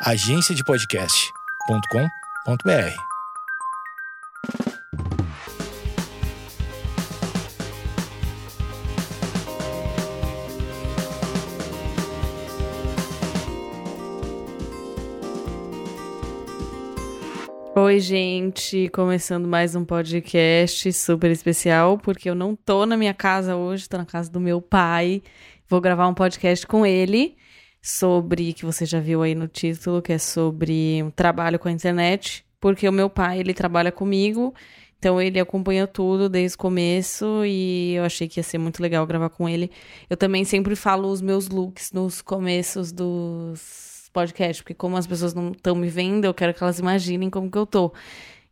agenciadepodcast.com.br. Oi, gente, começando mais um podcast super especial, porque eu não tô na minha casa hoje, tô na casa do meu pai. Vou gravar um podcast com ele sobre que você já viu aí no título, que é sobre um trabalho com a internet, porque o meu pai, ele trabalha comigo, então ele acompanha tudo desde o começo e eu achei que ia ser muito legal gravar com ele. Eu também sempre falo os meus looks nos começos dos podcasts, porque como as pessoas não estão me vendo, eu quero que elas imaginem como que eu tô.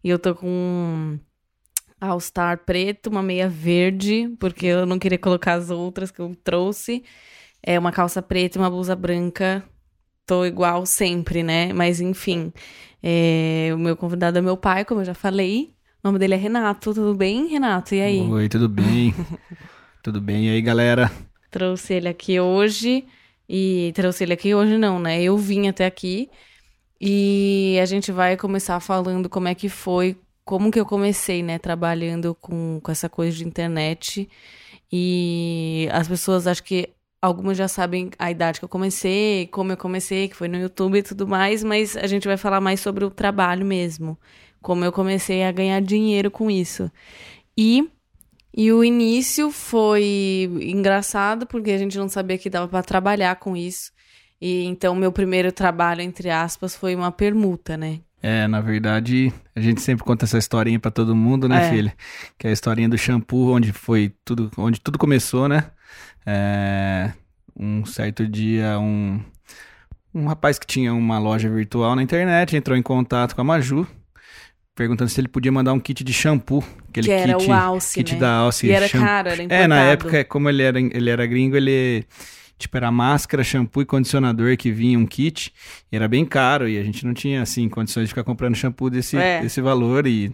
E eu tô com um All-Star preto, uma meia verde, porque eu não queria colocar as outras que eu trouxe. É uma calça preta e uma blusa branca. Tô igual sempre, né? Mas enfim, é... o meu convidado é meu pai, como eu já falei. O nome dele é Renato. Tudo bem, Renato? E aí? Oi, tudo bem? tudo bem? E aí, galera? Trouxe ele aqui hoje. E trouxe ele aqui hoje, não, né? Eu vim até aqui. E a gente vai começar falando como é que foi, como que eu comecei, né? Trabalhando com, com essa coisa de internet. E as pessoas acho que Algumas já sabem a idade que eu comecei, como eu comecei, que foi no YouTube e tudo mais, mas a gente vai falar mais sobre o trabalho mesmo. Como eu comecei a ganhar dinheiro com isso. E, e o início foi engraçado, porque a gente não sabia que dava para trabalhar com isso. E então meu primeiro trabalho, entre aspas, foi uma permuta, né? É, na verdade, a gente sempre conta essa historinha para todo mundo, né, é. filha? Que é a historinha do shampoo, onde foi tudo, onde tudo começou, né? É, um certo dia, um, um rapaz que tinha uma loja virtual na internet entrou em contato com a Maju, perguntando se ele podia mandar um kit de shampoo. Aquele que era kit, o Alce, kit né? da Alce. E era shampoo. caro, era importado. É, na época, como ele era, ele era gringo, ele... Tipo, era máscara, shampoo e condicionador que vinha um kit. era bem caro e a gente não tinha, assim, condições de ficar comprando shampoo desse, é. desse valor. E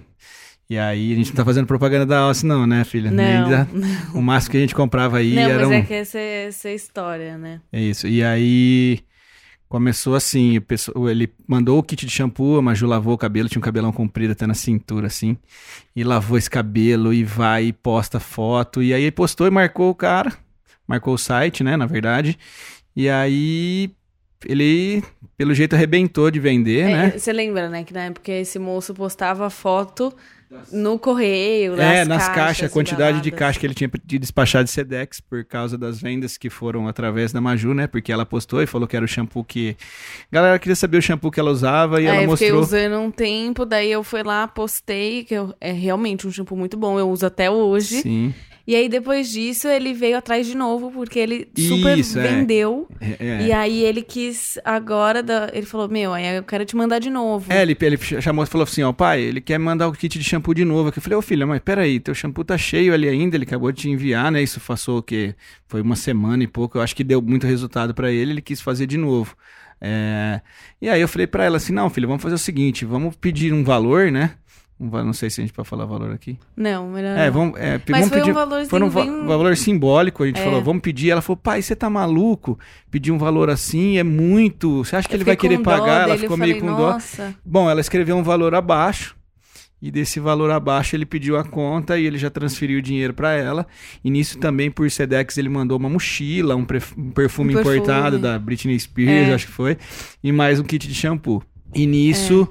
e aí a gente não tá fazendo propaganda da Alce, não, né, filha? Não, da... O máximo que a gente comprava aí não, era. Mas um... é que essa é, essa é história, né? É isso. E aí começou assim, ele mandou o kit de shampoo, a Maju lavou o cabelo, tinha um cabelão comprido até na cintura, assim. E lavou esse cabelo e vai e posta foto. E aí ele postou e marcou o cara. Marcou o site, né, na verdade. E aí ele, pelo jeito, arrebentou de vender, é, né? Você lembra, né, que na época esse moço postava foto no correio, nas É, nas caixas, caixas, a quantidade de caixa que ele tinha de despachar de Sedex por causa das vendas que foram através da Maju, né? Porque ela postou e falou que era o shampoo que. A galera queria saber o shampoo que ela usava e é, ela eu mostrou. Eu fiquei usando um tempo, daí eu fui lá, postei, que eu... é realmente um shampoo muito bom, eu uso até hoje. Sim. E aí, depois disso, ele veio atrás de novo, porque ele super Isso, é. vendeu. É. É. E aí, ele quis agora. Da... Ele falou: Meu, aí eu quero te mandar de novo. É, ele, ele chamou e falou assim: Ó, pai, ele quer mandar o kit de shampoo de novo. Eu falei: Ô, oh, filha, mas peraí, teu shampoo tá cheio ali ainda. Ele acabou de te enviar, né? Isso passou o quê? Foi uma semana e pouco. Eu acho que deu muito resultado para ele. Ele quis fazer de novo. É... E aí, eu falei para ela assim: Não, filha, vamos fazer o seguinte: vamos pedir um valor, né? Não sei se a gente pode falar valor aqui. Não, melhor é, não. Vamos, é, Mas vamos foi pedir, um valor foi um bem... valor simbólico. A gente é. falou, vamos pedir. Ela falou, pai, você tá maluco? Pedir um valor assim é muito. Você acha que eu ele vai querer pagar? Dele, ela ficou meio falei, com Nossa. dó. Bom, ela escreveu um valor abaixo. E desse valor abaixo ele pediu a conta e ele já transferiu o dinheiro para ela. E nisso também por Sedex ele mandou uma mochila, um, perfume, um perfume importado da Britney Spears, é. acho que foi, e mais um kit de shampoo. E nisso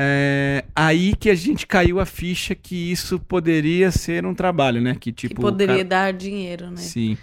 é. Aí que a gente caiu a ficha que isso poderia ser um trabalho, né? Que tipo. Que poderia cara... dar dinheiro, né? Sim.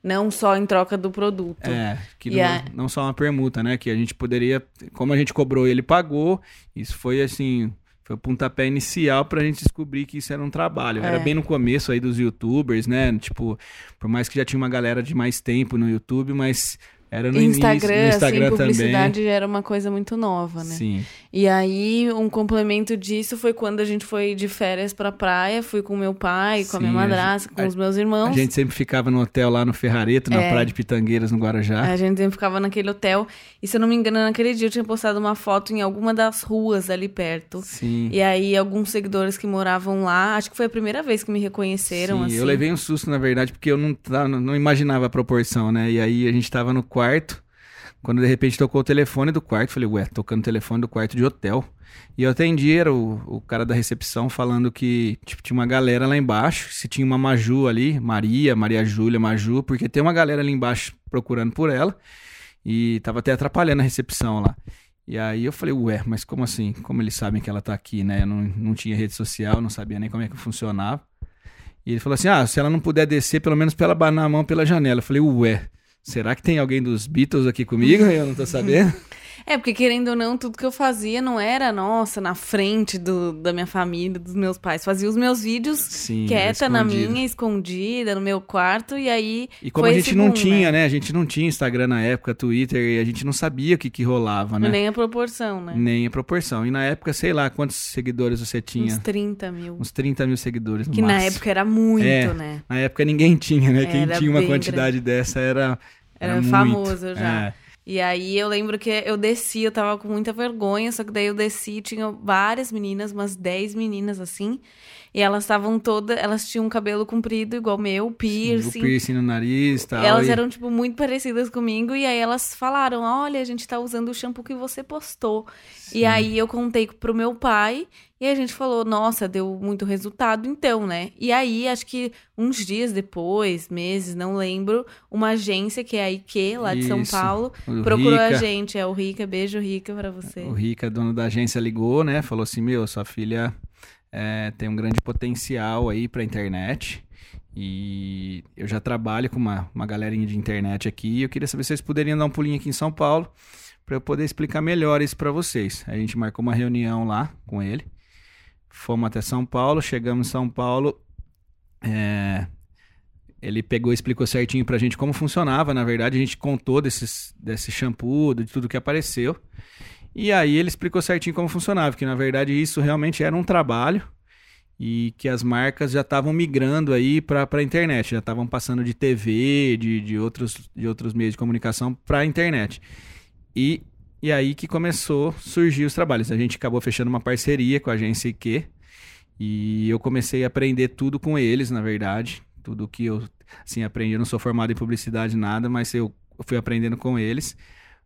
Não só em troca do produto. É, que não, a... não, só uma permuta, né? Que a gente poderia. Como a gente cobrou ele pagou, isso foi assim. Foi o pontapé inicial pra gente descobrir que isso era um trabalho. É. Era bem no começo aí dos youtubers, né? Tipo, por mais que já tinha uma galera de mais tempo no YouTube, mas era no Instagram, início, no Instagram assim, publicidade também. era uma coisa muito nova, né? Sim. E aí, um complemento disso foi quando a gente foi de férias pra praia, fui com meu pai, com Sim, a minha madrasta, com a, os meus irmãos. A gente sempre ficava no hotel lá no Ferrareto, na é, praia de Pitangueiras, no Guarujá. A gente sempre ficava naquele hotel. E se eu não me engano, naquele dia eu tinha postado uma foto em alguma das ruas ali perto. Sim. E aí, alguns seguidores que moravam lá, acho que foi a primeira vez que me reconheceram, Sim, assim. eu levei um susto, na verdade, porque eu não, não imaginava a proporção, né? E aí, a gente tava no quarto Quando de repente tocou o telefone do quarto, falei, ué, tocando o telefone do quarto de hotel. E eu atendi, era o, o cara da recepção falando que tipo, tinha uma galera lá embaixo, se tinha uma Maju ali, Maria, Maria Júlia, Maju, porque tem uma galera ali embaixo procurando por ela. E tava até atrapalhando a recepção lá. E aí eu falei, ué, mas como assim? Como eles sabem que ela tá aqui, né? Não, não tinha rede social, não sabia nem como é que funcionava. E ele falou assim: ah, se ela não puder descer, pelo menos pra ela banar a mão pela janela. Eu falei, ué, será que tem alguém dos Beatles aqui comigo? Eu não tô sabendo. É, porque querendo ou não, tudo que eu fazia não era, nossa, na frente do, da minha família, dos meus pais. Fazia os meus vídeos Sim, quieta na escondido. minha, escondida, no meu quarto, e aí. E como a gente não boom, tinha, né? né? A gente não tinha Instagram na época, Twitter, e a gente não sabia o que, que rolava, né? Nem a proporção, né? Nem a proporção. E na época, sei lá, quantos seguidores você tinha? Uns 30 mil. Uns 30 mil seguidores no que na máximo. época era muito, É. né? Na época ninguém tinha, né? Quem Era tinha uma quantidade dessa era. Era muito. famoso já. É. E aí eu lembro que eu desci, eu tava com muita vergonha, só que daí eu desci e tinha várias meninas, umas 10 meninas assim. E elas estavam todas, elas tinham um cabelo comprido igual o meu, piercing. O piercing no nariz e tal. Elas e- eram, tipo, muito parecidas comigo. E aí elas falaram: Olha, a gente tá usando o shampoo que você postou. E aí eu contei pro meu pai. E a gente falou: Nossa, deu muito resultado, então, né? E aí, acho que uns dias depois, meses, não lembro, uma agência que é a IQ, lá de São Isso. Paulo, O procurou a Rica- gente. É o Rica, beijo, Rica, pra você. O Rica, dono da agência, ligou, né? Falou assim: Meu, sua filha é, tem um grande potencial aí pra internet. E eu já trabalho com uma, uma galerinha de internet aqui. E eu queria saber se vocês poderiam dar um pulinho aqui em São Paulo pra eu poder explicar melhor isso pra vocês. A gente marcou uma reunião lá com ele. Fomos até São Paulo, chegamos em São Paulo. é, ele pegou e explicou certinho pra gente como funcionava. Na verdade, a gente contou desses, desse shampoo, de tudo que apareceu. E aí ele explicou certinho como funcionava, que na verdade isso realmente era um trabalho e que as marcas já estavam migrando aí para a internet, já estavam passando de TV, de, de, outros, de outros meios de comunicação para a internet. E, e aí que começou a surgir os trabalhos. A gente acabou fechando uma parceria com a agência IQ e eu comecei a aprender tudo com eles, na verdade. Tudo que eu assim, aprendi. Eu não sou formado em publicidade, nada, mas eu fui aprendendo com eles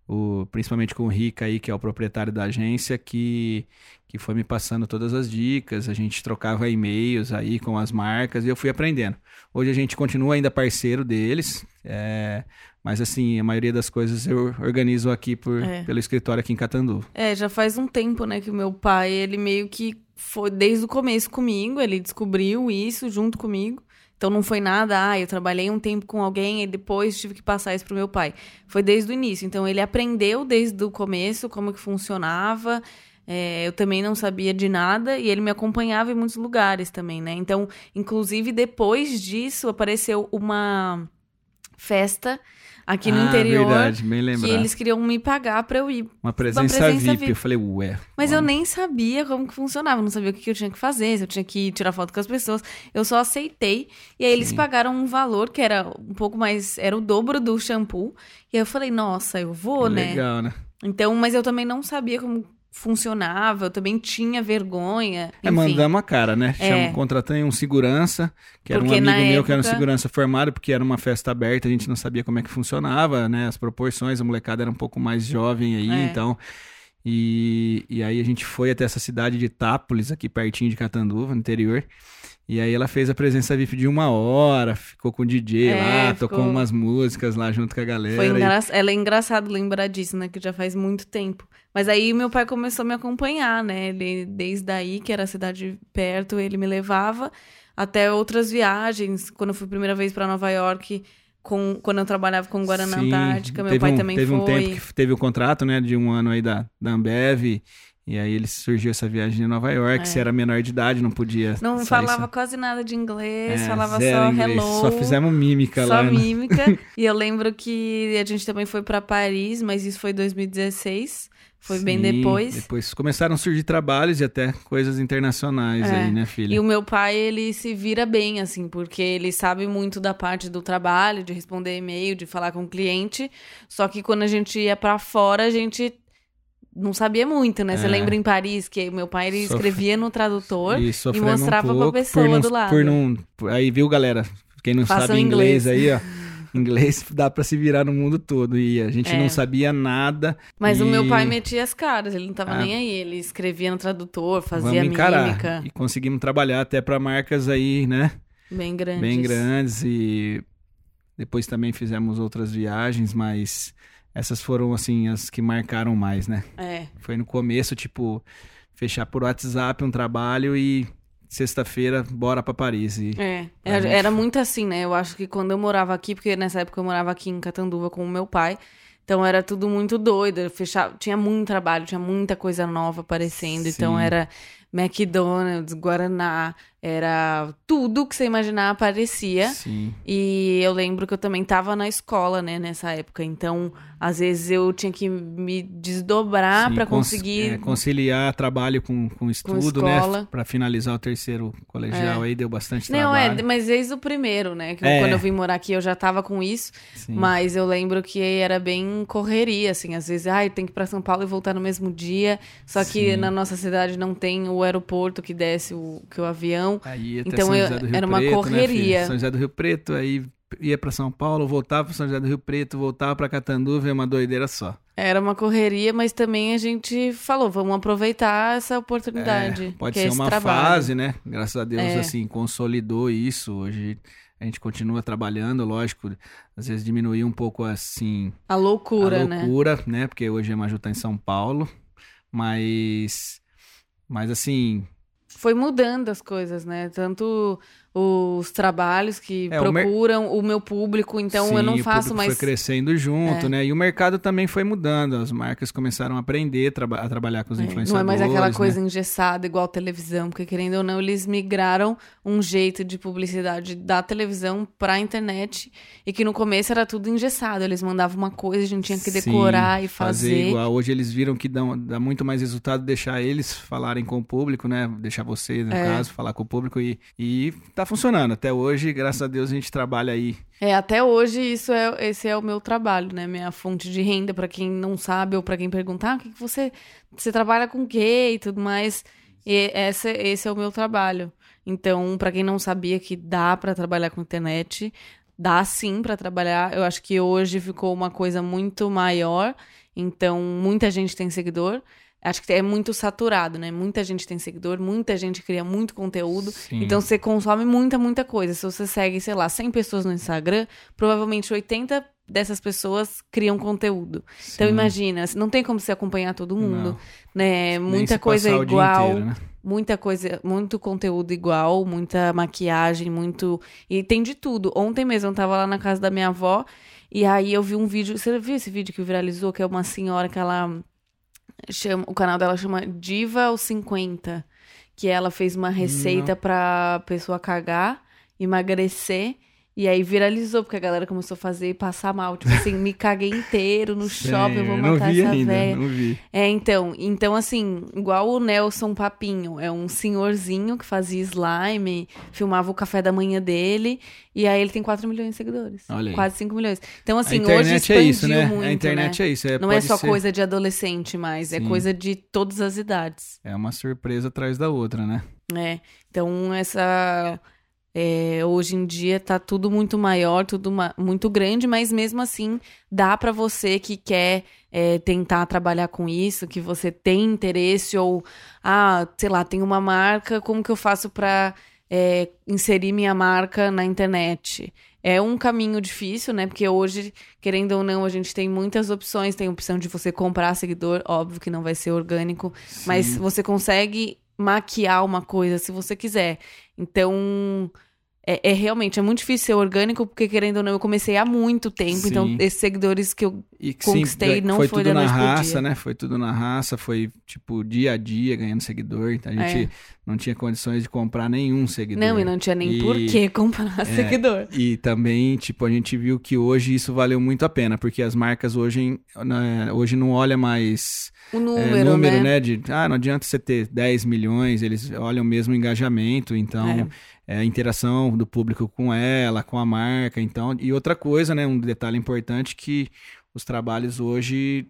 o, principalmente com o Rica aí, que é o proprietário da agência, que, que foi me passando todas as dicas, a gente trocava e-mails aí com as marcas e eu fui aprendendo. Hoje a gente continua ainda parceiro deles, é, mas assim, a maioria das coisas eu organizo aqui por, É. pelo escritório aqui em Catanduva. É, já faz um tempo, né, que o meu pai, ele meio que foi desde o começo comigo, ele descobriu isso junto comigo. Então não foi nada, ah, eu trabalhei um tempo com alguém e depois tive que passar isso pro meu pai. Foi desde o início. Então ele aprendeu desde o começo como que funcionava. É, eu também não sabia de nada e ele me acompanhava em muitos lugares também, né? Então, inclusive depois disso apareceu uma festa aqui no ah, interior verdade, bem que lembrado. eles queriam me pagar pra eu ir Uma presença, presença VIP. VIP. Eu falei, ué. mas eu nem sabia como que funcionava, não sabia o que que eu tinha que fazer, se eu tinha que tirar foto com as pessoas. Eu só aceitei. E aí eles Sim. pagaram um valor que era um pouco mais. Era o dobro do shampoo. E aí eu falei, nossa, eu vou, né? Legal, né? Então, mas eu também não sabia como funcionava, eu também tinha vergonha. É, enfim. mandamos a cara, né? É. Chama, contratei um segurança, que era Porque um amigo meu que era um época- segurança formado, porque era uma festa aberta, a gente não sabia como é que funcionava, né? As proporções, a molecada era um pouco mais jovem aí, É. então. E, e aí a gente foi até essa cidade de Itápolis, aqui pertinho de Catanduva, no interior. E aí ela fez a presença VIP de uma hora, ficou com o DJ É, lá, ficou- tocou umas músicas lá junto com a galera. Foi e- engra... Ela é engraçado lembrar disso, né? Que já faz muito tempo. Mas aí meu pai começou a me acompanhar, né? Ele, desde aí, que era a cidade perto, ele me levava até outras viagens. Quando eu fui a primeira vez para Nova York, com... quando eu trabalhava com Guaraná Sim, Antártica, meu teve pai um, também teve foi. um tempo que teve o contrato, né, de um ano aí da, da Ambev, e aí ele surgiu essa viagem de Nova York, É. se era menor de idade, não podia Não falava só- quase nada de inglês, É, falava só inglês, hello. Só fizemos mímica Só lá. né? mímica. e eu lembro que a gente também foi para Paris, mas isso foi 2016. Foi bem Sim, depois. Depois começaram a surgir trabalhos e até coisas internacionais É. aí, né, filha? E o meu pai, ele se vira bem, assim, porque ele sabe muito da parte do trabalho, de responder e-mail, de falar com o cliente. Só que quando a gente ia pra fora, a gente não sabia muito, né? Você É. lembra em Paris que o meu pai ele Sofre- escrevia no tradutor E sofremos mostrava um pra pouco pessoa por não, do lado. Por não, aí, viu, galera? Quem não Façam sabe inglês, inglês. aí, ó. Inglês dá para se virar no mundo todo. E a gente É. não sabia nada. Mas o e meu pai metia as caras, ele não tava Ah. nem aí. Ele escrevia no tradutor, fazia Vamos encarar. mímica. E conseguimos trabalhar até para marcas aí, né? Bem grandes. Bem grandes. E depois também fizemos outras viagens, mas essas foram, assim, as que marcaram mais, né? É. Foi no começo, tipo, fechar por WhatsApp um trabalho e sexta-feira, bora pra Paris. E É, era, gente- era muito assim, né? Eu acho que quando eu morava aqui, porque nessa época eu morava aqui em Catanduva com o meu pai, então era tudo muito doido. eu Fechava, tinha muito trabalho, tinha muita coisa nova aparecendo. Então Sim. era McDonald's, Guaraná, era tudo que você imaginar aparecia. Sim. E eu lembro que eu também tava na escola, né, nessa época. Então, às vezes eu tinha que me desdobrar cons- conseguir. é, conciliar trabalho com, com estudo, escola. né? Pra finalizar o terceiro colegial aí, deu bastante Não, trabalho. é, mas desde o primeiro, né? Que É. quando eu vim morar aqui eu já tava com isso. Sim. Mas eu lembro que era bem correria, assim. Às vezes, ai, tem que ir pra São Paulo e voltar no mesmo dia. Só que Sim. na nossa cidade não tem o aeroporto que desce o, que o avião. Então, eu- Rio era uma Preto, né, correria. filho? São José do Rio Preto, aí ia pra São Paulo, voltava pra São José do Rio Preto, voltava pra Catanduva, é uma doideira só. Era uma correria, mas também a gente falou, vamos aproveitar essa oportunidade. É, pode é ser uma trabalho. fase, né? Graças a Deus, É. assim, consolidou isso. Hoje a gente continua trabalhando, lógico. Às vezes diminuiu um pouco, assim, A loucura, a né? loucura, né? Porque hoje a Maju tá em São Paulo, mas... Mas, assim, Foi mudando as coisas, né? Tanto os trabalhos que É, o mer- procuram, o meu público, então sim, eu não faço mais. É. foi crescendo junto, né? E o mercado também foi mudando. As marcas começaram a aprender traba- a trabalhar com os É, influenciadores, Não é mais aquela né? coisa engessada igual televisão, porque querendo ou não, eles migraram um jeito de publicidade da televisão pra internet e que no começo era tudo engessado. Eles mandavam uma coisa, a gente tinha que Sim, decorar e fazer. igual. Hoje eles viram que dá, dá muito mais resultado deixar eles falarem com o público, né? Deixar você, no É. caso, falar com o público e, e tá funcionando. Até hoje, graças a Deus, a gente trabalha aí. É, até hoje isso é esse é o meu trabalho, né? Minha fonte de renda pra quem não sabe ou pra quem perguntar, ah, o que, que você você trabalha com quê e tudo mais. E esse, esse é o meu trabalho. Então, pra quem não sabia que dá pra trabalhar com internet, dá sim pra trabalhar. Eu acho que hoje ficou uma coisa muito maior. Então, muita gente tem seguidor. Acho que é muito saturado, né? Muita gente tem seguidor, muita gente cria muito conteúdo. Sim. Então você consome muita, muita coisa. Se você segue, sei lá, 100 pessoas no Instagram, provavelmente 80 dessas pessoas criam conteúdo. Então Sim. imagina, não tem como você acompanhar todo mundo, Não. né? Nem Muita coisa igual, inteiro, né? muita coisa, muito conteúdo igual, muita maquiagem, muito e tem de tudo. Ontem mesmo eu tava lá na casa da minha avó e aí eu vi um vídeo, você viu esse vídeo que viralizou que é uma senhora que ela chama, o canal dela chama Diva aos 50, que ela fez uma receita pra pessoa cagar, emagrecer. E aí viralizou, porque a galera começou a fazer e passar mal. Tipo assim, me caguei inteiro no shopping, eu vou Sim, matar vi essa véia. não vi. É, então, então assim, igual o Nelson Papinho, é um senhorzinho que fazia slime, filmava o café da manhã dele, e aí ele tem 4 milhões de seguidores. Olha aí. Quase 5 milhões. Então, assim, hoje é expandiu isso, né? muito, a internet né? é isso. É, Não é só ser- coisa de adolescente mais, é Sim. coisa de todas as idades. É uma surpresa atrás da outra, né? É, então essa é, hoje em dia tá tudo muito maior, tudo muito grande, mas mesmo assim dá pra você que quer é, tentar trabalhar com isso, que você tem interesse ou ah, sei lá, tem uma marca, como que eu faço pra é, inserir minha marca na internet? É um caminho difícil, né? Porque hoje, querendo ou não, a gente tem muitas opções. Tem a opção de você comprar seguidor, óbvio que não vai ser orgânico, mas Sim. você consegue maquiar uma coisa se você quiser. Então, é, é realmente é muito difícil ser orgânico, porque querendo ou não, eu comecei há muito tempo. Sim. Então, esses seguidores que eu. E Conquistei, não foi, foi tudo na raça, né? Foi tudo na raça, foi tipo dia a dia ganhando seguidor. Então a gente não tinha condições de comprar nenhum seguidor. É. Não, e não tinha nem E- por que comprar seguidor. E também, tipo, a gente viu que hoje isso valeu muito a pena, porque as marcas hoje, né, hoje não olham mais O é, número, número, né? né? De, ah, não adianta você ter 10 milhões, eles olham mesmo o engajamento, então é. a interação do público com ela, com a marca, então. E outra coisa, né? Um detalhe importante que os trabalhos hoje,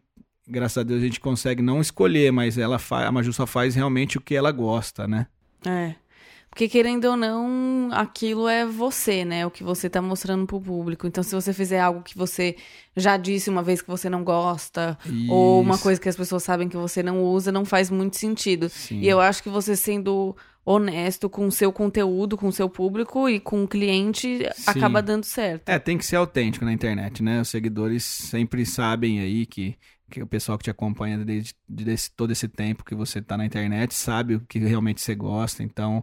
graças a Deus, a gente consegue não escolher, mas ela a Maju só faz realmente o que ela gosta, né? É. Porque querendo ou não, aquilo é você, né? O que você tá mostrando pro público. Então, se você fizer algo que você já disse uma vez que você não gosta, Isso. ou uma coisa que as pessoas sabem que você não usa, não faz muito sentido. Sim. E eu acho que você sendo honesto com o seu conteúdo, com o seu público e com o cliente, Sim. acaba dando certo. É, tem que ser autêntico na internet, né? Os seguidores sempre sabem aí que, que o pessoal que te acompanha desde, desde todo esse tempo que você tá na internet sabe o que realmente você gosta, então.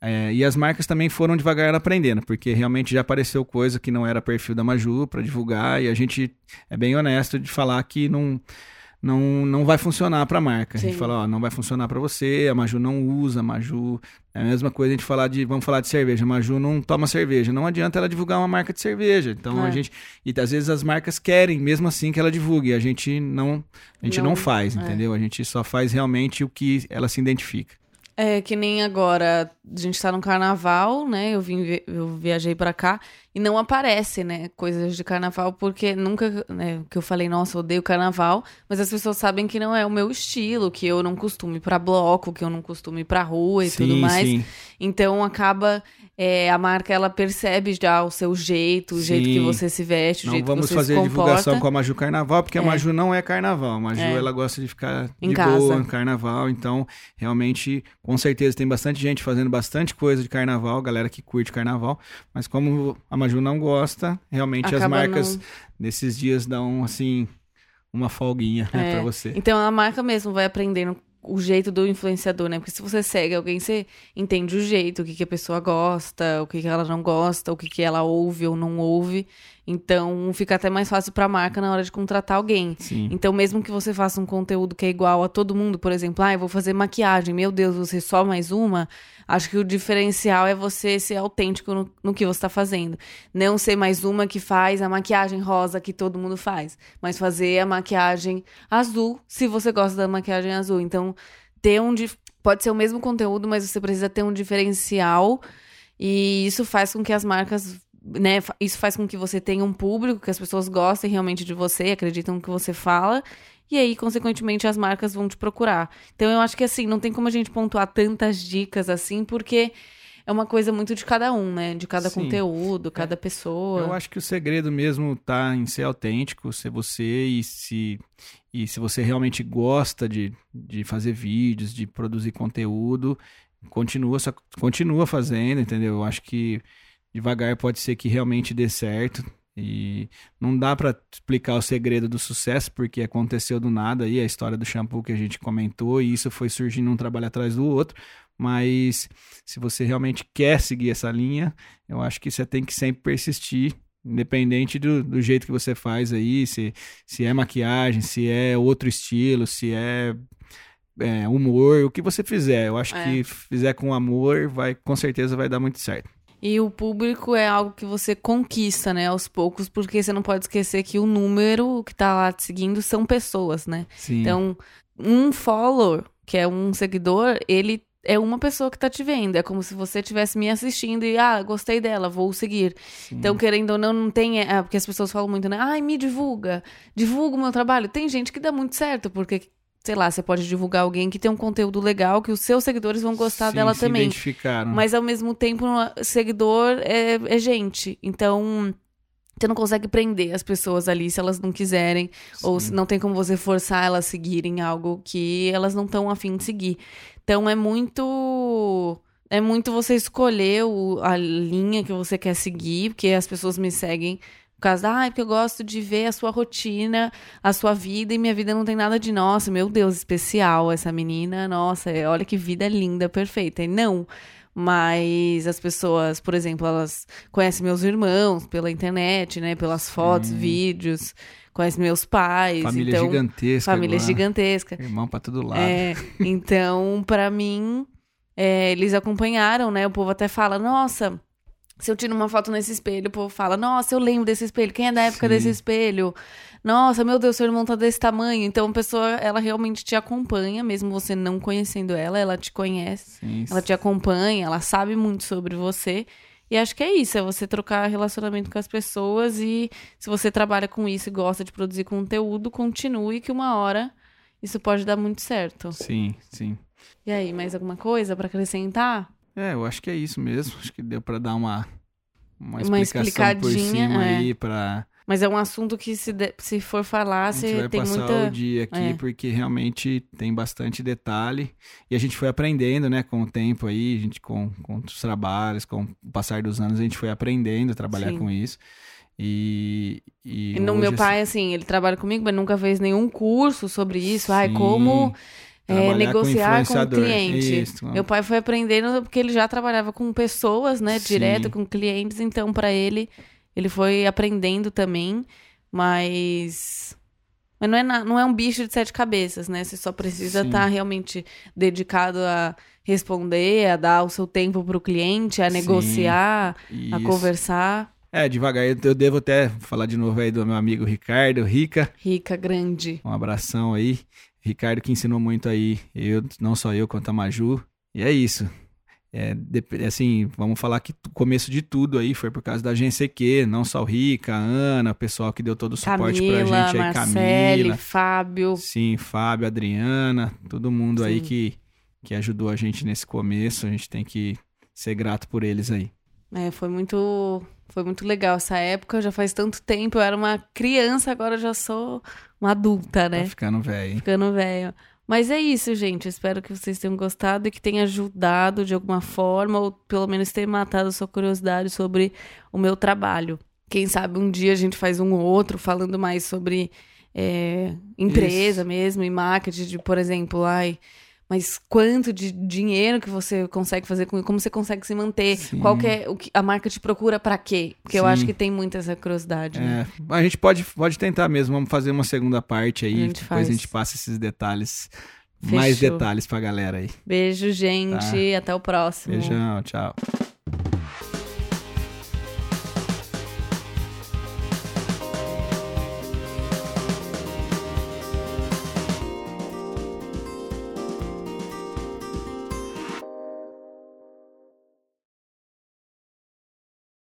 é, e as marcas também foram devagar aprendendo, porque realmente já apareceu coisa que não era perfil da Maju para divulgar, e a gente é bem honesto de falar que não. Não, não vai funcionar para a marca. A gente Sim. fala, ó, não vai funcionar para você, a Maju não usa, a Maju é a mesma coisa a gente falar de, vamos falar de cerveja, a Maju não toma cerveja, não adianta ela divulgar uma marca de cerveja. Então É. a gente e às vezes as marcas querem mesmo assim que ela divulgue, a gente não, a gente não, Não, faz, é. entendeu? A gente só faz realmente o que ela se identifica. É que nem agora, a gente tá no carnaval, né? Eu vim, vi- eu viajei pra cá e não aparece, né, coisas de carnaval, porque nunca, né, que eu falei, nossa, eu odeio carnaval, mas as pessoas sabem que não é o meu estilo, que eu não costumo ir pra bloco, que eu não costumo ir pra rua e tudo sim, mais. sim. Então acaba é, a marca ela percebe já o seu jeito, o jeito que Sim. você se veste, o Não jeito vamos que você fazer se divulgação comporta. com a Maju Carnaval, porque a É. Maju não é carnaval. A Maju, É. ela gosta de ficar Em de casa. boa no carnaval. Então, realmente, com certeza, tem bastante gente fazendo bastante coisa de carnaval, galera que curte carnaval. Mas como a Maju não gosta, realmente as Acaba marcas não- nesses dias dão, assim, uma folguinha né, É. pra você. Então a marca mesmo vai aprendendo o jeito do influenciador, né? Porque se você segue alguém, você entende o jeito, o que, que a pessoa gosta, o que, que ela não gosta, o que, que ela ouve ou não ouve. Então fica até mais fácil pra marca na hora de contratar alguém. Sim. Então, mesmo que você faça um conteúdo que é igual a todo mundo, por exemplo, ah, eu vou fazer maquiagem, meu Deus, você só mais uma. Acho que o diferencial é você ser autêntico no, no que você tá fazendo. Não ser mais uma que faz a maquiagem rosa que todo mundo faz, mas fazer a maquiagem azul, se você gosta da maquiagem azul. Então, ter um. Pode ser o mesmo conteúdo, mas você precisa ter um diferencial. E isso faz com que as marcas né, isso faz com que você tenha um público, que as pessoas gostem realmente de você, acreditam no que você fala, e aí, consequentemente, as marcas vão te procurar. Então, eu acho que assim, não tem como a gente pontuar tantas dicas assim, porque é uma coisa muito de cada um, né? De cada Sim. conteúdo, cada pessoa. Eu acho que o segredo mesmo tá em ser autêntico, ser você e se, e se você realmente gosta de, de fazer vídeos, de produzir conteúdo, continua, continua fazendo, entendeu? Eu acho que devagar pode ser que realmente dê certo. E não dá pra explicar o segredo do sucesso, porque aconteceu do nada aí, a história do shampoo que a gente comentou, e isso foi surgindo um trabalho atrás do outro. Mas se você realmente quer seguir essa linha, eu acho que você tem que sempre persistir, independente do, do jeito que você faz aí, se, se é maquiagem, se é outro estilo, se é, é, humor, o que você fizer. Eu acho É. que fizer com amor, vai, com certeza vai dar muito certo. E o público é algo que você conquista, né, aos poucos, porque você não pode esquecer que o número que tá lá te seguindo são pessoas, né? Sim. Então, um follower, que é um seguidor, ele é uma pessoa que tá te vendo. É como se você estivesse me assistindo e, ah, gostei dela, vou seguir. sim. Então, querendo ou não, não tem. É, porque as pessoas falam muito, né? Ai, me divulga, divulga o meu trabalho. Tem gente que dá muito certo, porque, sei lá, você pode divulgar alguém que tem um conteúdo legal, que os seus seguidores vão gostar Sim, dela se também. identificaram. Mas ao mesmo tempo, seguidor é, é gente. Então. Você não consegue prender as pessoas ali se elas não quiserem. Ou se Sim. não tem como você forçar elas a seguirem algo que elas não estão afim de seguir. Então é muito. É muito você escolher o- a linha que você quer seguir, porque as pessoas me seguem causa, ah, porque eu gosto de ver a sua rotina, a sua vida, e minha vida não tem nada de, nossa, meu Deus, especial essa menina, nossa, é, olha que vida linda, perfeita. E não. Mas as pessoas, por exemplo, elas conhecem meus irmãos pela internet, né? Pelas fotos, vídeos, conhecem meus pais. Família então, gigantesca. família agora. gigantesca. Irmão pra todo lado. É, então, pra mim, é, eles acompanharam, né? O povo até fala, nossa, se eu tiro uma foto nesse espelho, o povo fala, nossa, eu lembro desse espelho. Quem é da época Sim. desse espelho? Nossa, meu Deus, seu irmão tá desse tamanho. Então, a pessoa, ela realmente te acompanha, mesmo você não conhecendo ela, ela te conhece. Sim, Ela te acompanha, ela sabe muito sobre você. E acho que é isso, é você trocar relacionamento com as pessoas e se você trabalha com isso e gosta de produzir conteúdo, continue que uma hora isso pode dar muito certo. sim, sim. E aí, mais alguma coisa pra acrescentar? É, eu acho que é isso mesmo. Acho que deu pra dar uma, uma, Uma explicação por cima é. aí pra... Mas é um assunto que se, de- se for falar, A gente você vai tem passar muita. o dia aqui, é. porque realmente tem bastante detalhe. E a gente foi aprendendo, né, com o tempo aí, a gente com, com os trabalhos, com o passar dos anos, a gente foi aprendendo a trabalhar Sim. com isso. E, e E no meu assim, pai, assim, ele trabalha comigo, mas nunca fez nenhum curso sobre isso. Ai, Sim, como é, negociar com, o cliente. Isso. Meu pai foi aprendendo porque ele já trabalhava com pessoas, né? Sim. Direto com clientes, então para ele, ele foi aprendendo também, mas. Mas não é, na- não é um bicho de sete cabeças, né? Você só precisa Sim. estar realmente dedicado a responder, a dar o seu tempo pro cliente, a Sim. negociar, a Isso. conversar. É, devagar, eu eu devo até falar de novo aí do meu amigo Ricardo, Rica, Rica, grande. um abração aí. Ricardo que ensinou muito aí, eu, não só eu, quanto a Maju. E é isso. É, assim, vamos falar que o começo de tudo aí foi por causa da agência Q, não só o Rica, a Ana, o pessoal que deu todo o suporte Camila, pra gente aí, Marcele, Camila, Fábio. sim, Fábio, Adriana, todo mundo aí Sim. que, que ajudou a gente nesse começo, a gente tem que ser grato por eles aí. É, foi muito, foi muito legal essa época. Já faz tanto tempo. Eu era uma criança, agora já sou uma adulta, né? Tá ficando velho. Ficando velho. Mas é isso, gente. Espero que vocês tenham gostado e que tenha ajudado de alguma forma, ou pelo menos ter matado a sua curiosidade sobre o meu trabalho. Quem sabe um dia a gente faz um ou outro falando mais sobre é, empresa Isso. mesmo e marketing, de, por exemplo, ai, mas quanto de dinheiro que você consegue fazer com como você consegue se manter? Sim. Qual que é o que a marca te procura pra quê? Porque eu Sim. acho que tem muita essa curiosidade, né? É, a gente pode, pode tentar mesmo, vamos fazer uma segunda parte aí, A depois faz. a gente passa esses detalhes, mais Fechou. detalhes pra galera aí. Beijo, gente. Até o próximo. Beijão, tchau.